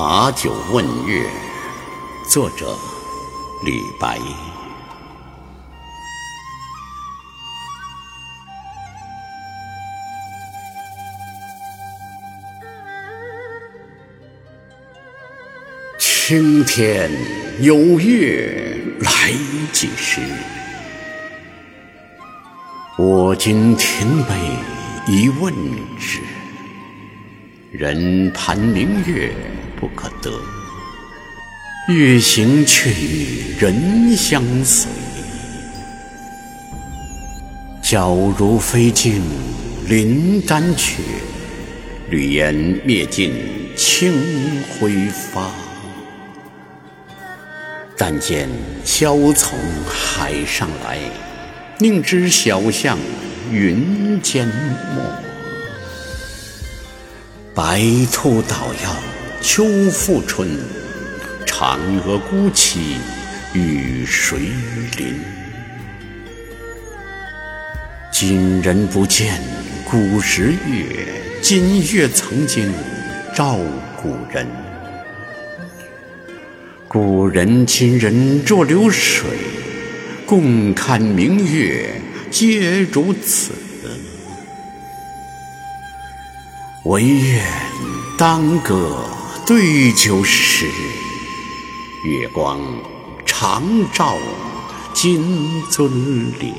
把酒问月，作者李白。青天有月来几时？我今停杯一问之。人盼明月不可得，月行却与人相随。皎如飞镜临丹阙，绿烟灭尽清辉发。但见小从海上来，宁知晓向云间没。白兔捣药秋复春，嫦娥孤栖与谁邻？今人不见古时月，今月曾经照古人。古人今人若流水，共看明月皆如此。唯愿当歌对酒时，月光常照金樽里。